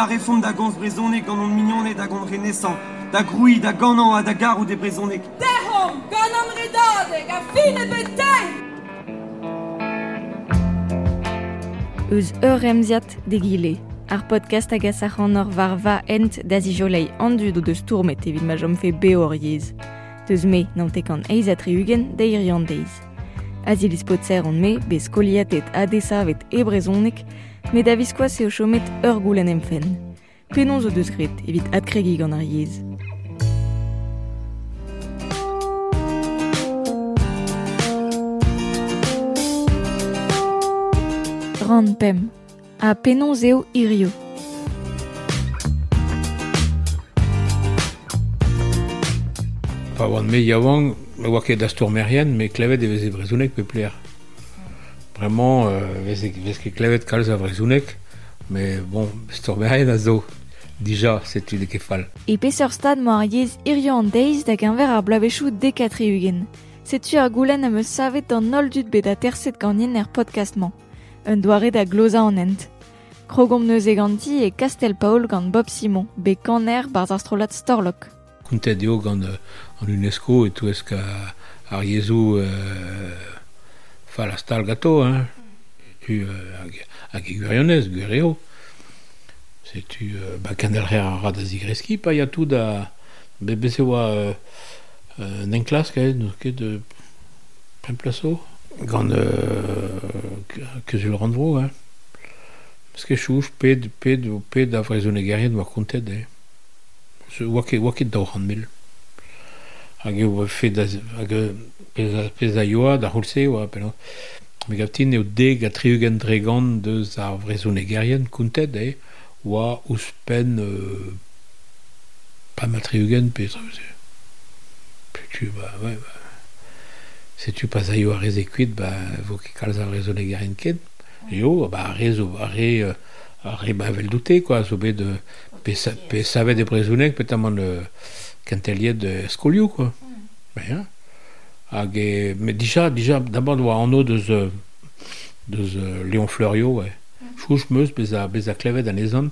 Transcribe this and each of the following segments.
la réforme da gons brezonek gant an mignonnet da gant renaissant, da groui, da ganan a da garou de brezonek. Dehom, gant an redadeg, a fin e betei! Eus ur emziat de gile. Ar podcast hag asachan ur var va ent da zijolei andu do deus tourmet evit ma jom fe beor yez. Deus me nantek an eiz atriugen da irian deiz. Azilis potser on me, bez koliatet adesavet e brezonek, me da viskoaz eo chomet ur goulen emfen. Penon zo deus gret evit adkregi gant ar yez. Ran pem. A penon zeo irio. Pa oan me yaouan, me oa ket da stourmerien, me klevet e veze brezounek pe pler. Vraiment, euh, veze, veze klevet kalz a brezounek, mais bon, stourmerien a zo. Dija, setu de kefal. E peseur stad ma ar yez irio an deiz da genver ar blavechou dekatri ugen. Setu ar goulen am eus savet an nol dud bet a terset ganien er podcastman. Un doare da gloza an ent. Krogom neus e ganti e Castel Paul gant Bob Simon, be kaner barz ar strolat Storlock. Kountet eo gant euh, an UNESCO et tout esk a ar yezou euh, fal a stal gato, hein. Tu euh, gwirionez, gwireo. Setu euh, ba kandel re a tout da be be se oa euh, euh, n'en klas kaet, nou ket de plaso. Gant euh, ke zul randvro, hein. Parce que chouch ped ped ped a vrezone gerien war kontet eh. Se oa ket oa ket daou mil. Hag eo fe da hag eo pez a yoa da roulse oa peno. Me gaftin eo deg a triugen dregan deus ar eh. Oa ouspen euh, pa ma triugen pe tu ba ouais ba. Setu pas a yo a reze kuit ba vo ket kalz a vrezone gerien ket. Yo, ba a rezo, a re, euh, a re quoi, zo bet de, pe, sa, pe savet brezounek, tamant kanteliet de Skolio, quoi. Hein. Hag e, mais déjà, déjà, d'abord, doa anno deus, deus euh, Léon Fleurio, ouais. Chouch meus, bez a, bez a klevet an ezan,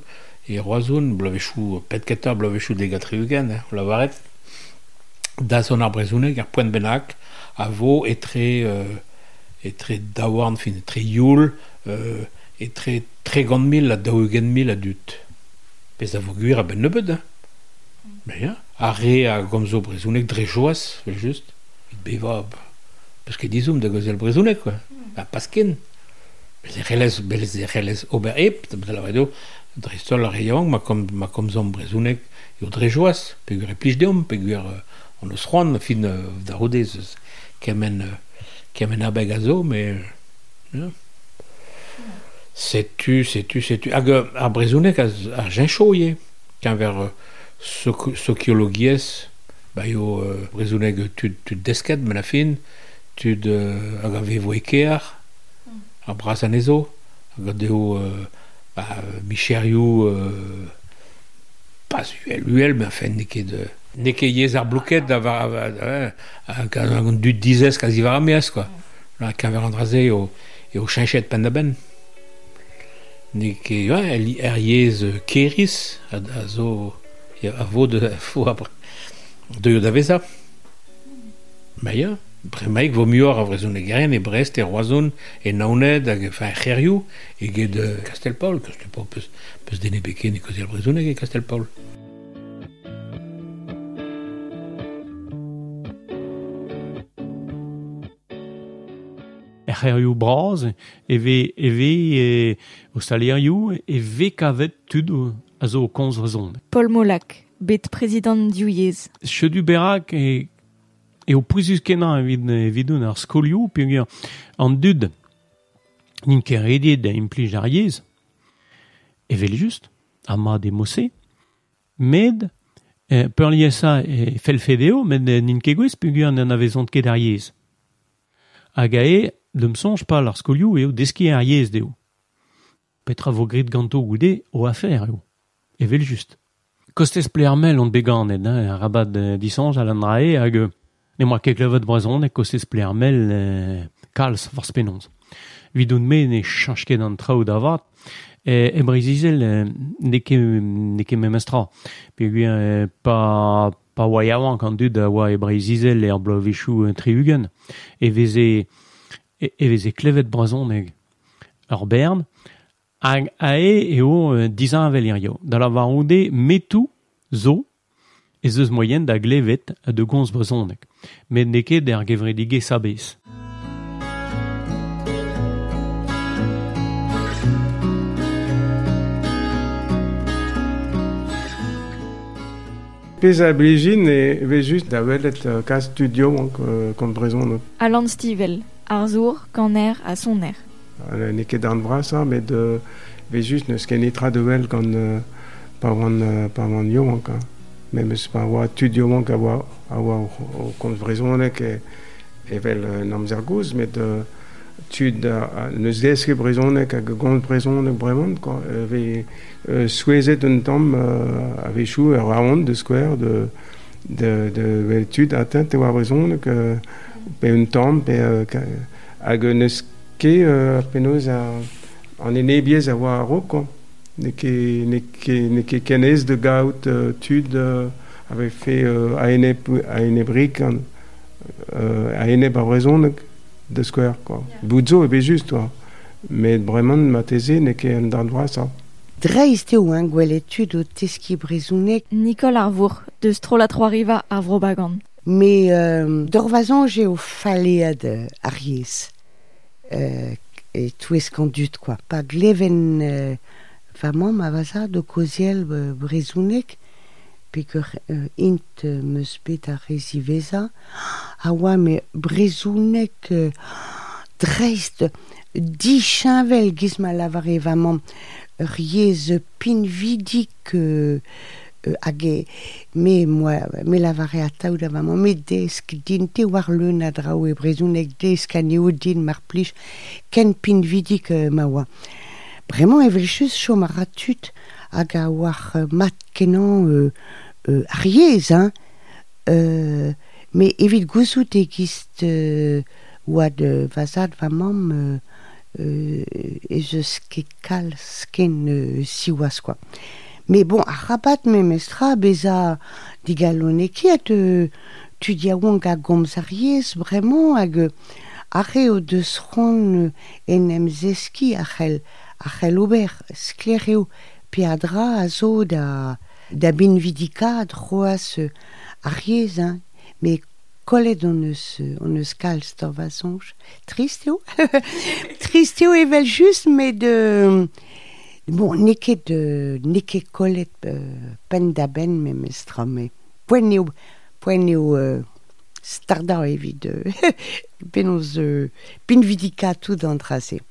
e roazoun, blavechou, pet keta, blavechou de gatriugen, hein, la varet, da son ar brezounek, ar poent benak, a vo etre, euh, etre daouarn, fin, etre youl, euh, etre tre gant mil a daougen mil a dut. Pez a vo gwir a ben nebeud, hein. Ben, ya. A re a gomzo brezounek dre joas, fel just. Beva, peus ket dizoum da gozel brezounek, quoi. A pasken. Ober ep, da la redo, dre stol a reiang, ma kom, eo e plij deom, eus roan, fin euh, da rodez, eus kemen, euh, kemen abeg a zo, me... Euh, Setu, setu, setu. Hag euh, ar brezounek a, a. Kan ver soci- sociologiez, ba yo euh, brezounek tud, tud desket, men a fin, tud euh, hag a vevo eker, ar bras an ezo, hag a deo euh, ba, micherioù euh, pas uel, uel, men fin neket de... Neket yez ar blouket da var, euh, an dud dizez kazi var quoi. La kan ver an draze eo, eo chinchet pen da ben. Ne ket, ouais, er, yez euh, keris, a, a zo, ya- a vo de, da veza. Ya, bremaik vo muor a vrezon e garen e Brest e Roazon e Naoned hag enfin Cherioù e get de Castelpaul, Castelpaul peus, peus dene beken e kozi al brezoneg e Castelpaul. er c'herioù braz, eve, eve e, o salerioù, e ve kavet tud Paul Molac, bet président diou yez. Chedu berak e, e o pouzus kenan evit, evidoun ar skolioù, pe gwer an dud, nin ket rediet da implij ar yez, evel just, a ma de med, eh, peur liesa e fel fedeo, med ket gwez, nan avezont ket ar yez. Hag a e, deum sonj pa ar skolioù eo deski ar yez deo. Petra vo grit ganto goude o afer eo. Evel just. Kostez plearmel on beganet, hein, ar rabat euh, disanj al an rae, hag euh, ne moa ket klevet brazon e euh. Vidoun me ne chanj ket an traoù da vat, e, e e, neke, neke memestra. Pe e, pa, pa dud a e Brezizel er blovechou e, triugen. E veze, e, e veze klevet brazoneg ar bern, hag a e eo e, dizan a velirio. Da la varoude metou zo ez eus moyen da glevet a de gons brezhonek. Met neke der gevredige sabez. Pez a blejin e vez just da welet uh, ka studio uh, kont brezhon. Alan Stivel, ar zour, kaner a son er. Uh, ne ket an vra sa, met uh, vez just neus ken etra de wel gant uh, pa wan, uh, pa wan yo anka. Mais meus pa oa studio anka a oa, oa o kont brezhonek e, e vel uh, namzer tud uh, brezonek brezonek euh, uh, uh, ur aont de skwer de, de, de vel tud brezonek uh, pe un neus ket uh, penaos a, an enebiez a war a ro, quoi. Ne ket, ne ket, ne ket kenez de gaout uh, tud uh, ave fe uh, a ene, a ene brik an, uh, a ene ba brezonek de square quoi. Yeah. Boudzo ebe just toi. Mais vraiment ma thèse n'est qu'un endroit ça. Dreist eo un gwelet o teski brezounek. Nicole Arvour, de Strola Trois-Riva à Vrobagan. Mais euh, d'orvazan j'ai au faléad euh, Ariès. Euh, et tout escandut quoi. Pas gleven euh, vraiment ma vaza de koziel euh, brezounek. Peker uh, int meus bet a reziveza. A oa me brezounek dreist di chanvel giz ma lavare vamam riez pin vidik uh, hage me moi me lavare a taout a vamam me desk din te war leun a drao e brezounek desk a ken pin vidik ma oa. Vraiment evel chus chom war mat kenan euh, euh, hein. Euh, mais evit gouzout e gist euh, oad euh, vazad va mam euh, euh, e ket kal sken euh, siwas, quoi. Mais bon, a rabat me mestra beza digalone kiet euh, tu dia oan ga gomz ariez, vraiment, hag are o deus ron euh, en emzeski a chel, a chel ober, sklereo, pe a dra a zo da da bin vidika droas euh, ariez, hein, mais kollet on eus, on eus kalz d'or vazonj. Tristeo Tristeo evel just, mais de... Bon, neket, de, neket kollet euh, pen da ben me mestra, mais poen eo, poen eo euh, starda evit euh, penoz euh, pin vidika tout an trase.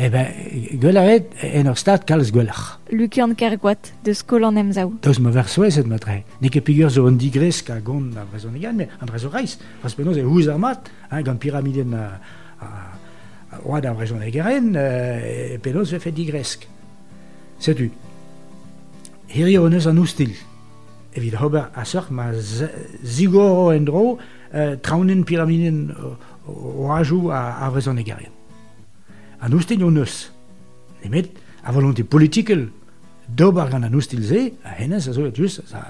Eh ben, gwelaret en ur stad kalz gwellach. Lukian kergoat, deus kolan emzaou. Daus ma ver soez ma tre. Ne ket pigur zo an digres ka gont na vrezon egan, me an drezo reiz. Fas penoz e ouz ar mat, hein, gant piramiden a, a, a oad ar vrezon egaren, euh, e vefe digresk. Setu. Hiri o neus an oustil. Evit hober a sork ma zigoro en dro euh, traunen piramiden o, o, a, a vrezon egaren. An oustil on eus. nemet a volonté politikel d'ober gant an oustil se, a hennez a zo just a,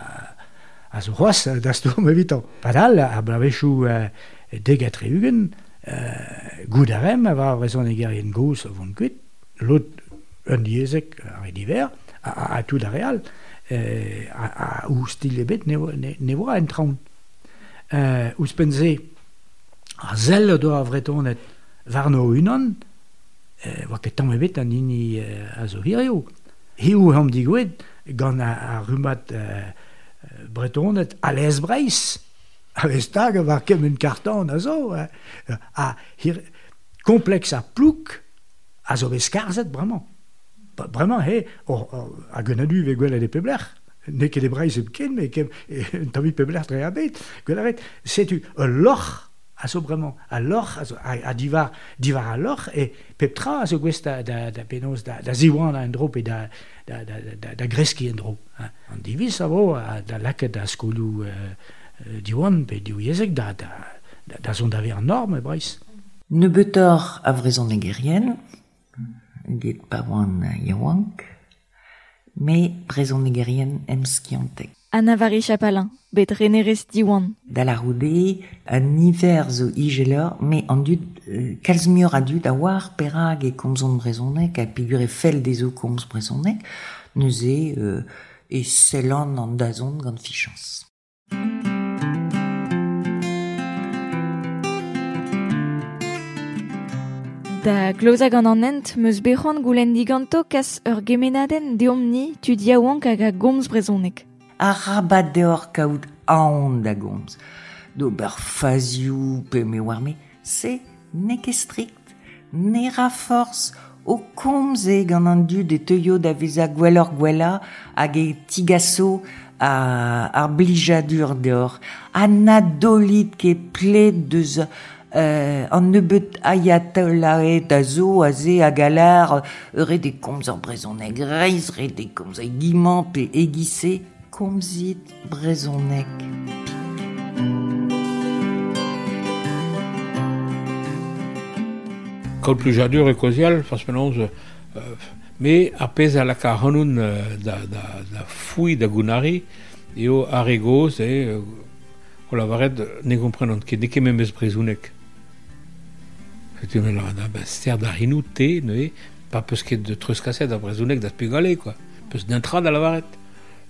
a zo c'hoaz da storm evitant. Padal a bravechou uh, degatri reugen, uh, goud a rem a war rezon egerien gous a vont kuit, lot un diezek ar diver, a, a, a tout a real, uh, a, a oustil ebet ne, ne, ne voa en traun. Uh, Ouspenze, a zel do a vretonet varno unan, e, wa ket tamm an ini a zo hireo. Heo hem digwet gant a, a rumat euh, bretonet a lez breis, A lez tag a var kem un karton a zo. euh, A hir, komplex a plouk a zo vez karzet bremañ. Bremañ, he, or, or, a gwenadu ve gwell a de pebler. Ne ket e breis eb ken, me kem un tamit pebler tre a bet. Gwell a vet, setu, ur loch a so bremañ, a loch, a, a, divar, divar a e peptra a zo gwest da, da, da da, da ziwan a da, da, da, da, da greski. Hein. A a da laket da skolou euh, euh, skiantek. Anavari Chapalin, bet renerez diwan. Da la roude, an hiver zo igelor, me an dud, euh, a dud a war perag e komzon brezonek, a pigur e fel des o komz brezonek, neuze euh, e selan an dazon gant fichans. Da glozag an an ent, meus bechon goulen diganto kas ur gemenaden deomni tu diawank hag a gomz brezonek. A rabat deor kaout aon da gomz. Do ber fazioù pe me war me, se ne ket strikt, ne ra force, o komz e gant an dud e teuio da vez a gwellor gwella hag e a. A euh, an nebeut ayatollae da zo a ze a galar eure de komz ar brezonek reiz, re de komz a pe egise, komzit brezonek. Kol plujadur e kozial, fas penaos, euh, me a pez a laka hanoun euh, da, da, da fouy da gounari, eo aregoz e euh, o la varet ne komprenant ket ne ket memez brezounek. Setu me la da ben ster da hinou te, ne pa peus ket de treus kaset a brezounek da spegale, quoi. Peus d'intra da la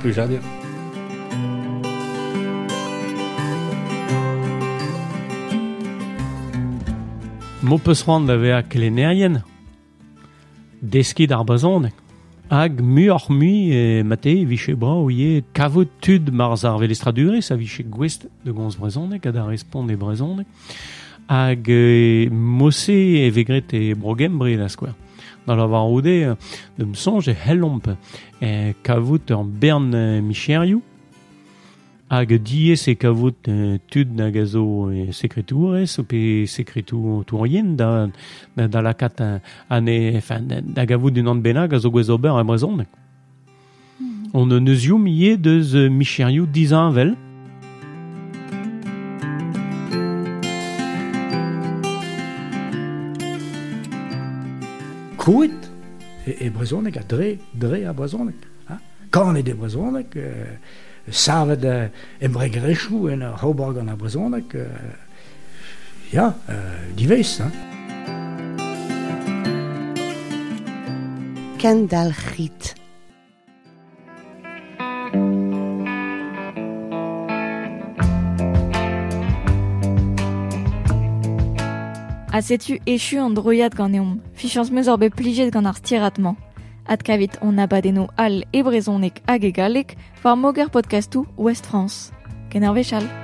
plujadur. Mo peus c'hoant da veaj klenerien, deskid ar bazonek. Hag mu ar mui e mate viche bra o ye kavot tud marz ar velestradurez a viche gwest de gons brezonek, ad ar respond e brezonek. Hag mosse e vegret e brogem bre la skwer. Da la oude, euh, de msonj e hellomp e kavout ur bern euh, micherioù, hag diez e kavout euh, tud nag a zo e sekretourez, o pe sekretou tourien da, da, da lakat an, an e, enfin, da gavout un an benag a zo gwez ober a brezonek. On ne neuzium ie deus micherioù dizan vel, Kouet e, e brezonek a dre, dre a brezonek. Ha? Kan e brezonek, euh, savet euh, embre grechou en ur hobar gant a brezonek, euh, ya, euh, divez, ha? Kendall. A setu echu an droiad gant eom, fichans meus ur bet plijet gant ar stiratman. Ad kavit on abadeno al e brezonek hag e galek war moger podcastou West France. Ken ar.